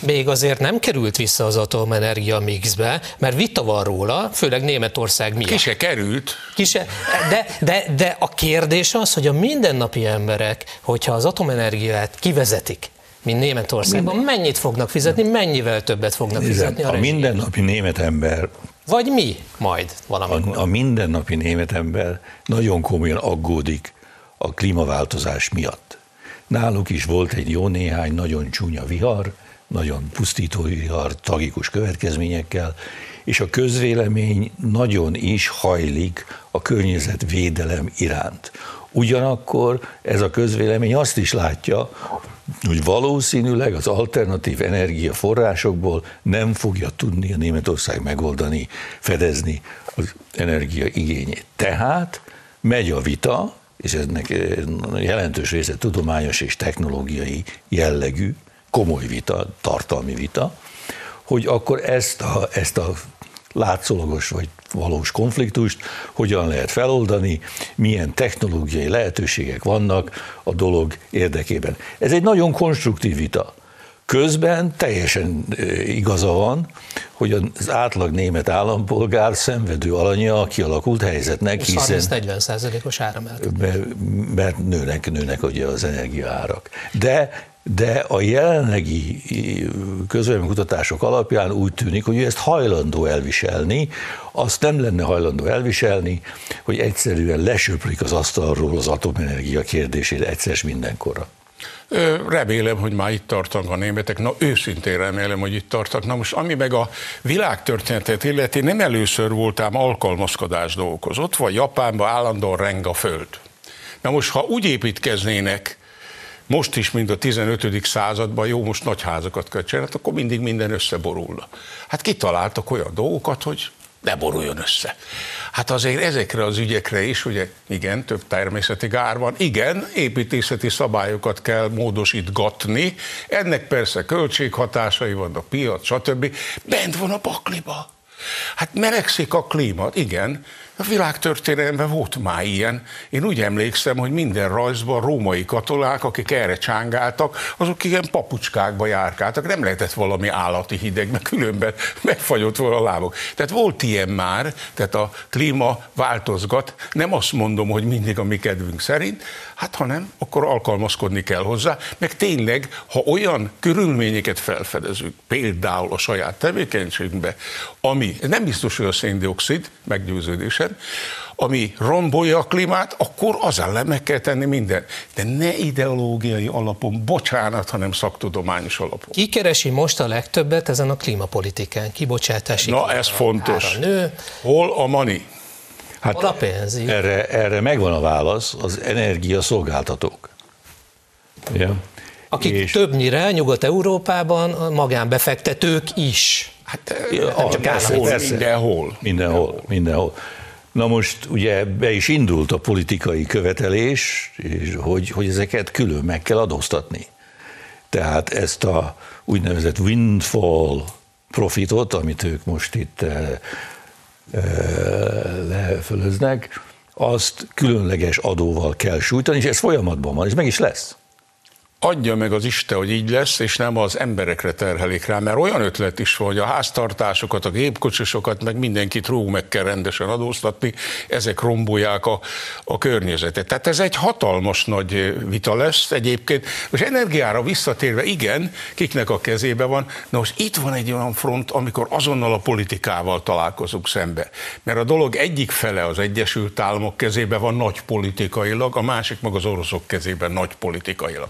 még azért nem került vissza az atomenergia mixbe, mert vita van róla, főleg Németország miatt. Ki se került. Ki se, de, de, de a kérdés az, hogy a mindennapi emberek, hogyha az atomenergiát kivezetik, mint Németországban, Minden... mennyit fognak fizetni, mennyivel többet fognak Nézze, fizetni a, a mindennapi német ember vagy mi majd valamikor? A, a mindennapi német ember nagyon komolyan aggódik a klímaváltozás miatt. Náluk is volt egy jó néhány nagyon csúnya vihar, nagyon pusztító vihar, tragikus következményekkel, és a közvélemény nagyon is hajlik a környezetvédelem iránt. Ugyanakkor ez a közvélemény azt is látja, hogy valószínűleg az alternatív energiaforrásokból nem fogja tudni a Németország megoldani, fedezni az energia igényét. Tehát megy a vita, és ennek jelentős része tudományos és technológiai jellegű, komoly vita, tartalmi vita, hogy akkor ezt a, ezt a látszólagos vagy valós konfliktust hogyan lehet feloldani, milyen technológiai lehetőségek vannak a dolog érdekében. Ez egy nagyon konstruktív vita. Közben teljesen igaza van, hogy az átlag német állampolgár szenvedő alanya a kialakult helyzetnek, hiszen 30-40 százalékos áramelkedés. Mert nőnek, nőnek ugye az energiaárak. De de a jelenlegi kutatások alapján úgy tűnik, hogy ő ezt hajlandó elviselni, azt nem lenne hajlandó elviselni, hogy egyszerűen lesöprik az asztalról az atomenergia kérdését egyszer mindenkorra. Remélem, hogy már itt tartanak a németek, na őszintén remélem, hogy itt tartanak. Na most, ami meg a világtörténetet illeti, nem először voltám alkalmazkodás dolgozott, vagy Japánban állandóan reng a föld. Na most, ha úgy építkeznének, most is, mint a 15. században, jó, most nagy házakat kell csinálni, hát akkor mindig minden összeborulna. Hát kitaláltak olyan dolgokat, hogy ne boruljon össze. Hát azért ezekre az ügyekre is, ugye igen, több természeti gár van, igen, építészeti szabályokat kell módosítgatni, ennek persze költséghatásai vannak, piac, stb. Bent van a pakliba. Hát melegszik a klíma, igen, a világtörténelemben volt már ilyen. Én úgy emlékszem, hogy minden rajzban római katonák, akik erre csángáltak, azok ilyen papucskákba járkáltak. Nem lehetett valami állati hideg, mert különben megfagyott volna a lábok. Tehát volt ilyen már, tehát a klíma változgat. Nem azt mondom, hogy mindig a mi kedvünk szerint, hát ha nem, akkor alkalmazkodni kell hozzá, meg tényleg, ha olyan körülményeket felfedezünk, például a saját tevékenységünkbe, ami nem biztos, hogy a széndiokszid meggyőződésem, ami rombolja a klímát, akkor az ellen meg kell tenni minden. De ne ideológiai alapon, bocsánat, hanem szaktudományos alapon. Ki keresi most a legtöbbet ezen a klímapolitikán? Kibocsátási Na, ez fontos. Nő. Hol a money? Hát Hol a pénz? Erre, erre megvan a válasz, az energiaszolgáltatók. Ja. Akik és... többnyire Nyugat-Európában magánbefektetők is. Hát ja, nem csak persze, persze. mindenhol. Mindenhol, mindenhol. Na most ugye be is indult a politikai követelés, és hogy, hogy ezeket külön meg kell adóztatni. Tehát ezt a úgynevezett windfall profitot, amit ők most itt e, e, lefölöznek, azt különleges adóval kell sújtani, és ez folyamatban van, és meg is lesz adja meg az Isten, hogy így lesz, és nem az emberekre terhelik rá, mert olyan ötlet is van, hogy a háztartásokat, a gépkocsisokat, meg mindenkit rúg meg kell rendesen adóztatni, ezek rombolják a, a környezetet. Tehát ez egy hatalmas nagy vita lesz egyébként. Most energiára visszatérve, igen, kiknek a kezébe van, na most itt van egy olyan front, amikor azonnal a politikával találkozunk szembe. Mert a dolog egyik fele az Egyesült Államok kezébe van nagy politikailag, a másik meg az oroszok kezében nagy politikailag.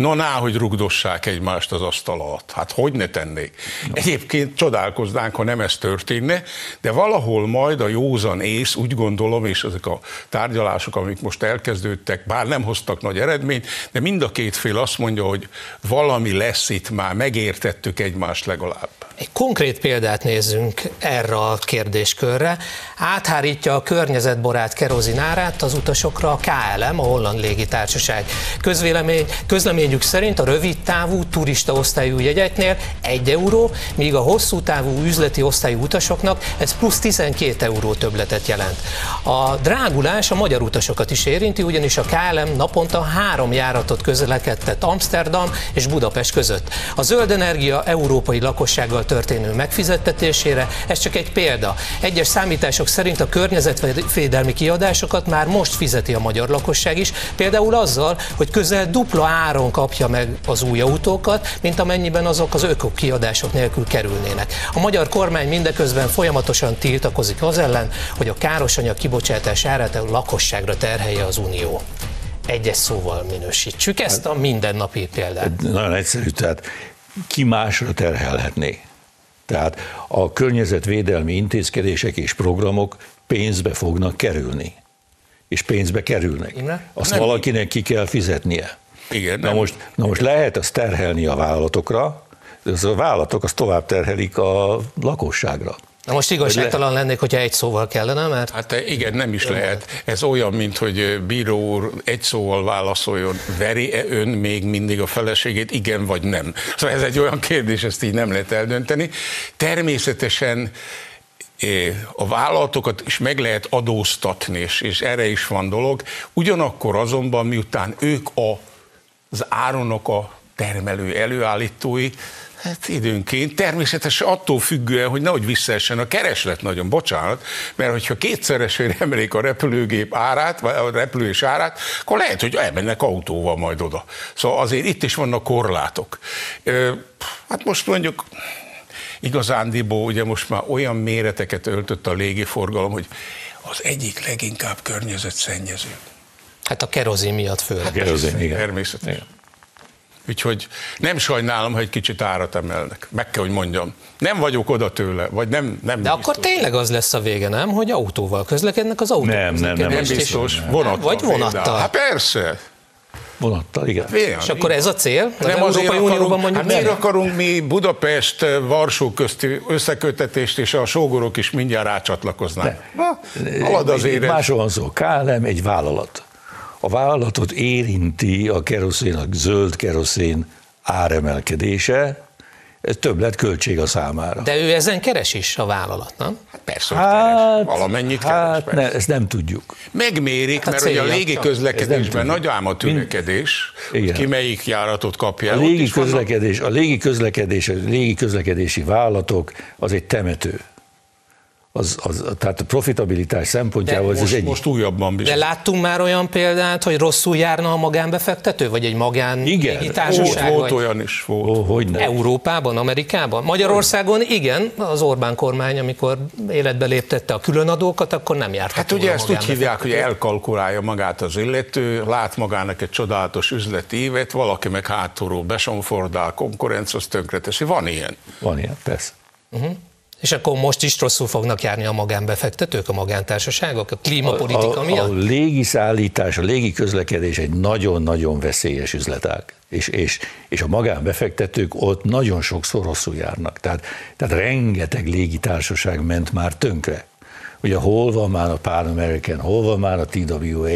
Na, ná, hogy rugdossák egymást az asztal alatt. Hát hogy ne tennék? Egyébként csodálkoznánk, ha nem ez történne, de valahol majd a józan ész, úgy gondolom, és ezek a tárgyalások, amik most elkezdődtek, bár nem hoztak nagy eredményt, de mind a két fél azt mondja, hogy valami lesz itt már, megértettük egymást legalább. Egy konkrét példát nézzünk erre a kérdéskörre. Áthárítja a környezetbarát kerozinárát az utasokra a KLM, a Holland Légitársaság. Közvélemény, közlemény igényük szerint a rövid távú turista osztályú jegyeknél 1 euró, míg a hosszú távú üzleti osztályú utasoknak ez plusz 12 euró többletet jelent. A drágulás a magyar utasokat is érinti, ugyanis a KLM naponta három járatot közlekedtet Amsterdam és Budapest között. A zöld energia európai lakossággal történő megfizettetésére ez csak egy példa. Egyes számítások szerint a környezetvédelmi kiadásokat már most fizeti a magyar lakosság is, például azzal, hogy közel dupla áron kapja meg az új autókat, mint amennyiben azok az öko kiadások nélkül kerülnének. A magyar kormány mindeközben folyamatosan tiltakozik az ellen, hogy a károsanyag kibocsátás árát a lakosságra terhelje az Unió egyes szóval minősítsük ezt a mindennapi példát. Nagyon egyszerű, tehát ki másra terhelhetné. Tehát a környezetvédelmi intézkedések és programok pénzbe fognak kerülni. És pénzbe kerülnek. Azt nem valakinek ki kell fizetnie. Igen, na, most, na most lehet azt terhelni a vállalatokra, de az a vállalatok azt tovább terhelik a lakosságra. Na most igazságtalan lennék, hogyha egy szóval kellene, mert... Hát igen, nem is lehet. Ez olyan, mint hogy bíró úr egy szóval válaszoljon, veri-e ön még mindig a feleségét, igen vagy nem? Szóval ez egy olyan kérdés, ezt így nem lehet eldönteni. Természetesen a vállalatokat is meg lehet adóztatni, és, és erre is van dolog. Ugyanakkor azonban, miután ők a, az áronok a termelő előállítói, Hát időnként, természetesen attól függően, hogy nehogy visszaessen a kereslet nagyon, bocsánat, mert hogyha kétszeresére emelik a repülőgép árát, vagy a repülés árát, akkor lehet, hogy elmennek autóval majd oda. Szóval azért itt is vannak korlátok. Hát most mondjuk igazándiból ugye most már olyan méreteket öltött a légiforgalom, hogy az egyik leginkább környezetszennyező. Hát a kerozin miatt főleg. A kerozin, igen. Természetesen. Igen. Úgyhogy nem sajnálom, hogy egy kicsit árat emelnek. Meg kell, hogy mondjam. Nem vagyok oda tőle, vagy nem, nem De biztos. akkor tényleg az lesz a vége, nem? Hogy autóval közlekednek az autók. Nem, nem, nem. Nem biztos. Vonattal. Vagy vonattal. Hát persze. Vonattal, igen. Hát, és akkor ez a cél? Az nem Európai akarunk, Unióban mondjuk hát miért akarunk mi Budapest, Varsó közti összekötetést, és a sógorok is mindjárt rácsatlakoznak? Halad az Másról van szó. KLM egy vállalat a vállalatot érinti a kerosén, a zöld keroszén áremelkedése, ez több lett költség a számára. De ő ezen keres is a vállalat, nem? Hát persze, hogy hát, keres. Valamennyit hát keres, Ne, ezt nem tudjuk. Megmérik, hát mert ugye a légi közlekedésben nagy ám a tünekedés, ki melyik járatot kapja. A légi, közlekedés, a légi közlekedés, a légi közlekedési vállalatok az egy temető az, az, tehát a profitabilitás szempontjából most, ez egy... Most újabban bizony. De láttunk már olyan példát, hogy rosszul járna a magánbefektető, vagy egy magán igen, társaság? Volt, volt olyan is, volt. Ó, hogy nem. Európában, Amerikában? Magyarországon igen, az Orbán kormány, amikor életbe léptette a különadókat, akkor nem járt. Hát ugye ezt úgy hívják, hogy elkalkulálja magát az illető, lát magának egy csodálatos üzleti évet, valaki meg hátulról besonfordál, konkurenc, az tönkreteszi. Van ilyen. Van ilyen, persze. Uh-huh. És akkor most is rosszul fognak járni a magánbefektetők, a magántársaságok, a klímapolitika a, a, miatt? A légiszállítás, a légi közlekedés egy nagyon-nagyon veszélyes üzletág, és, és, és a magánbefektetők ott nagyon sokszor rosszul járnak. Tehát, tehát rengeteg légitársaság ment már tönkre. Ugye hol van már a Pan American, hol van már a TWA.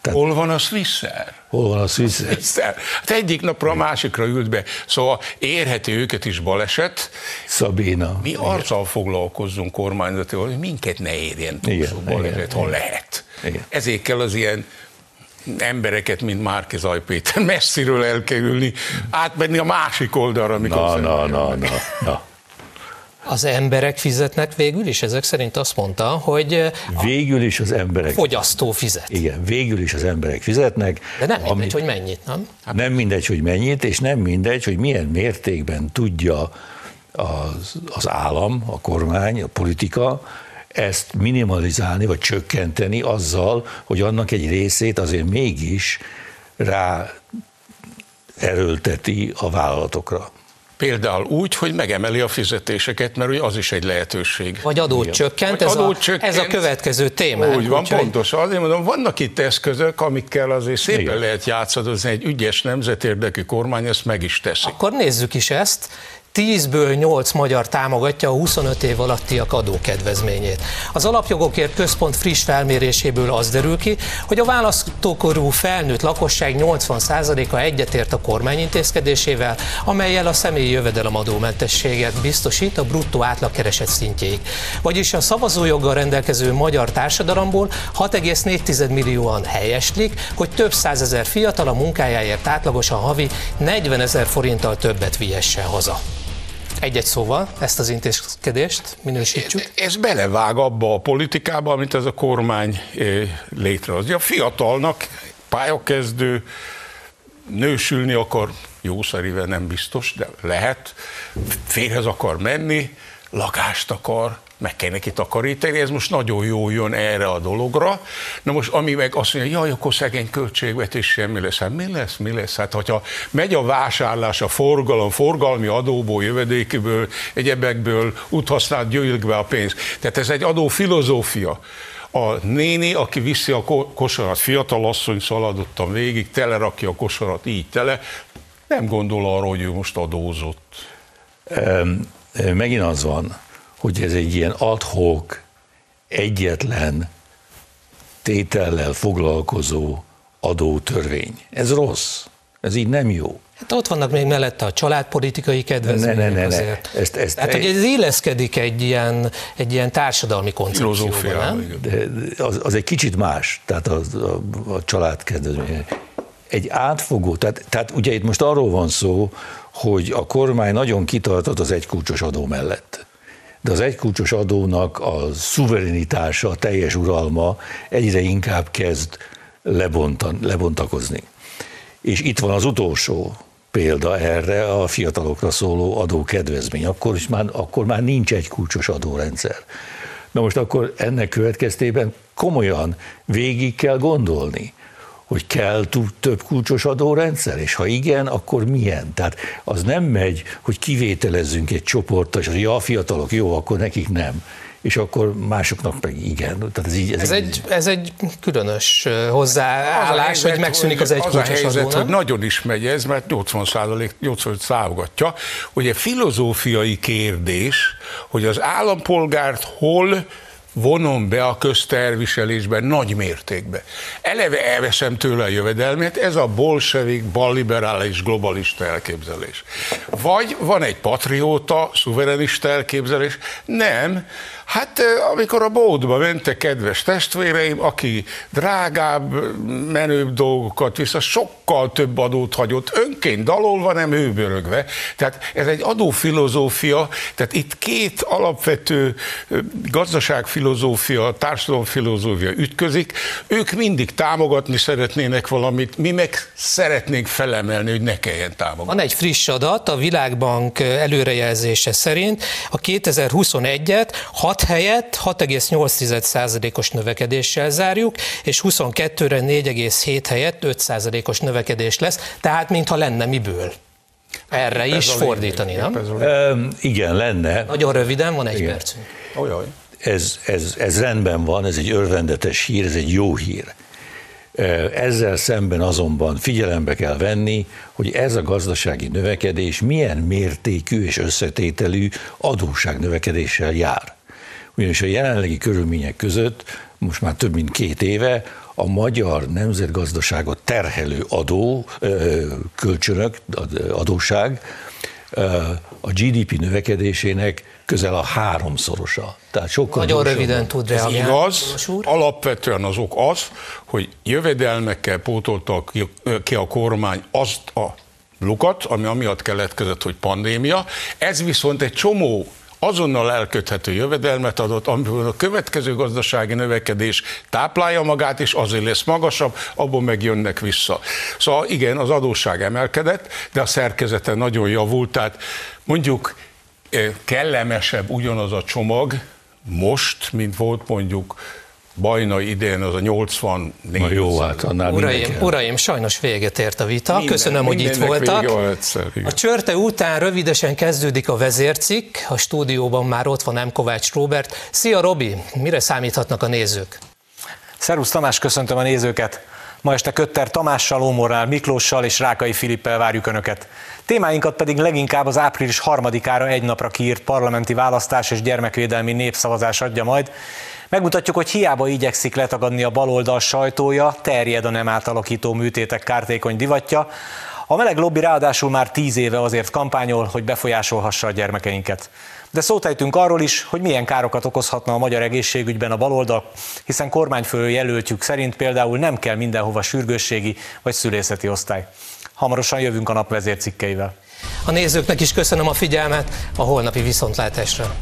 Tehát, hol van a Swissair? Hol van a Swissair? Swissair. Hát egyik napra a másikra ült be. Szóval érheti őket is baleset. Szabéna. Mi igen. arccal foglalkozzunk kormányzati, hogy minket ne érjen túlzó baleset, ha lehet. Igen. Ezért kell az ilyen embereket, mint Márki Zaj Péter messziről elkerülni, átmenni a másik oldalra, amikor na, na, na, na, na. Az emberek fizetnek végül is? Ezek szerint azt mondta, hogy végül is az emberek. Fogyasztó fizet. Igen, végül is az emberek fizetnek. De nem mindegy, amit, hogy mennyit, nem? Nem mindegy, hogy mennyit, és nem mindegy, hogy milyen mértékben tudja az, az állam, a kormány, a politika ezt minimalizálni, vagy csökkenteni azzal, hogy annak egy részét azért mégis rá erőlteti a vállalatokra. Például úgy, hogy megemeli a fizetéseket, mert ugye az is egy lehetőség. Vagy adót csökkent, ez, adót a, csökkent, ez a következő téma. Úgy van, úgy, pontosan. Azért mondom, vannak itt eszközök, amikkel azért szépen Igen. lehet játszadozni, egy ügyes nemzetérdekű kormány ezt meg is teszi. Akkor nézzük is ezt. 10-ből 8 magyar támogatja a 25 év alattiak adókedvezményét. Az Alapjogokért Központ friss felméréséből az derül ki, hogy a választókorú felnőtt lakosság 80%-a egyetért a kormány intézkedésével, amelyel a személyi jövedelemadómentességet biztosít a bruttó átlagkereset szintjéig. Vagyis a szavazójoggal rendelkező magyar társadalomból 6,4 millióan helyeslik, hogy több százezer fiatal a munkájáért átlagosan havi 40 ezer forinttal többet vihessen haza. Egy-egy szóval ezt az intézkedést minősítsük. Ez belevág abba a politikába, amit ez a kormány eh, létrehozja. A fiatalnak pályakezdő, nősülni akar, jószerivel nem biztos, de lehet, férhez akar menni, lakást akar, meg kell neki takarítani, ez most nagyon jó jön erre a dologra. Na most ami meg azt mondja, jaj, akkor szegény költségvetés semmi lesz. Hát mi lesz, mi lesz? Hát hogyha megy a vásárlás, a forgalom, forgalmi adóból, jövedékből, egyebekből úthasznált gyűjlik be a pénz. Tehát ez egy adó filozófia. A néni, aki viszi a kosarat, fiatal asszony szaladottan végig, telerakja a kosarat így tele, nem gondol arra, hogy ő most adózott. Megint az van, hogy ez egy ilyen adhok, egyetlen tétellel foglalkozó adótörvény. Ez rossz. Ez így nem jó. Hát ott vannak még mellette a családpolitikai kedvezmények ne, ne, ne, azért. Ne. Ezt, ezt Tehát, hogy ez illeszkedik egy ilyen, egy ilyen társadalmi koncepcióba, nem? De az, az, egy kicsit más, tehát a, a, a családkedvezmény. Egy átfogó, tehát, tehát ugye itt most arról van szó, hogy a kormány nagyon kitartott az egykulcsos adó mellett de az egykulcsos adónak a szuverenitása, a teljes uralma egyre inkább kezd lebontan, lebontakozni. És itt van az utolsó példa erre, a fiatalokra szóló adókedvezmény. Akkor, is már, akkor már nincs egy kulcsos adórendszer. Na most akkor ennek következtében komolyan végig kell gondolni, hogy kell több kulcsos adórendszer, és ha igen, akkor milyen? Tehát az nem megy, hogy kivételezzünk egy csoportot, és az, ja, a fiatalok jó, akkor nekik nem és akkor másoknak meg igen. Tehát ez, így, ez, ez, egy, ez egy különös hozzáállás, helyzet, hogy megszűnik az egy Az a helyzet, adó, hogy nagyon is megy ez, mert 80 százalék, 85 számogatja, hogy egy filozófiai kérdés, hogy az állampolgárt hol vonom be a közterviselésben nagy mértékben. Eleve elveszem tőle a jövedelmét, ez a bolsevik, balliberális, globalista elképzelés. Vagy van egy patrióta, szuverenista elképzelés, nem, Hát amikor a bódba mentek kedves testvéreim, aki drágább, menőbb dolgokat vissza, sokkal több adót hagyott, önként dalolva, nem őbörögve. Tehát ez egy adófilozófia, tehát itt két alapvető gazdaságfilozófia, társadalomfilozófia ütközik. Ők mindig támogatni szeretnének valamit, mi meg szeretnénk felemelni, hogy ne kelljen támogatni. Van egy friss adat, a Világbank előrejelzése szerint a 2021-et 6 helyett 6,8%-os növekedéssel zárjuk, és 22-re 4,7 helyett 5%-os növekedés lesz, tehát mintha lenne miből. Erre is fordítani, nem? Um, igen, lenne. Nagyon röviden, van egy igen. percünk. Ez, ez, ez rendben van, ez egy örvendetes hír, ez egy jó hír. Ezzel szemben azonban figyelembe kell venni, hogy ez a gazdasági növekedés milyen mértékű és összetételű adósságnövekedéssel jár ugyanis a jelenlegi körülmények között most már több mint két éve a magyar nemzetgazdaságot terhelő adó, kölcsönök, adóság a GDP növekedésének közel a háromszorosa. Tehát sokkal Nagyon röviden tud reagálni. Ez igaz, alapvetően az ok az, hogy jövedelmekkel pótolta ki a kormány azt a lukat, ami amiatt keletkezett, hogy pandémia. Ez viszont egy csomó azonnal elköthető jövedelmet adott, amiből a következő gazdasági növekedés táplálja magát, és azért lesz magasabb, abból megjönnek vissza. Szóval igen, az adósság emelkedett, de a szerkezete nagyon javult, tehát mondjuk eh, kellemesebb ugyanaz a csomag most, mint volt mondjuk Bajna idén az a 84. Na jó, hát annál uraim, uraim, sajnos véget ért a vita. Minden, Köszönöm, hogy itt voltak. Egyszer, a csörte után rövidesen kezdődik a vezércikk. A stúdióban már ott van M. Kovács Robert. Szia Robi, mire számíthatnak a nézők? Szervusz Tamás, köszöntöm a nézőket. Ma este Kötter Tamással, Ómornál Miklóssal és Rákai Filippel várjuk Önöket. Témáinkat pedig leginkább az április harmadikára egy napra kiírt parlamenti választás és gyermekvédelmi népszavazás adja majd. Megmutatjuk, hogy hiába igyekszik letagadni a baloldal sajtója, terjed a nem átalakító műtétek kártékony divatja. A meleg lobby ráadásul már tíz éve azért kampányol, hogy befolyásolhassa a gyermekeinket. De szótejtünk arról is, hogy milyen károkat okozhatna a magyar egészségügyben a baloldal, hiszen kormányfő jelöltjük szerint például nem kell mindenhova sürgősségi vagy szülészeti osztály. Hamarosan jövünk a nap vezércikkeivel. A nézőknek is köszönöm a figyelmet, a holnapi viszontlátásra.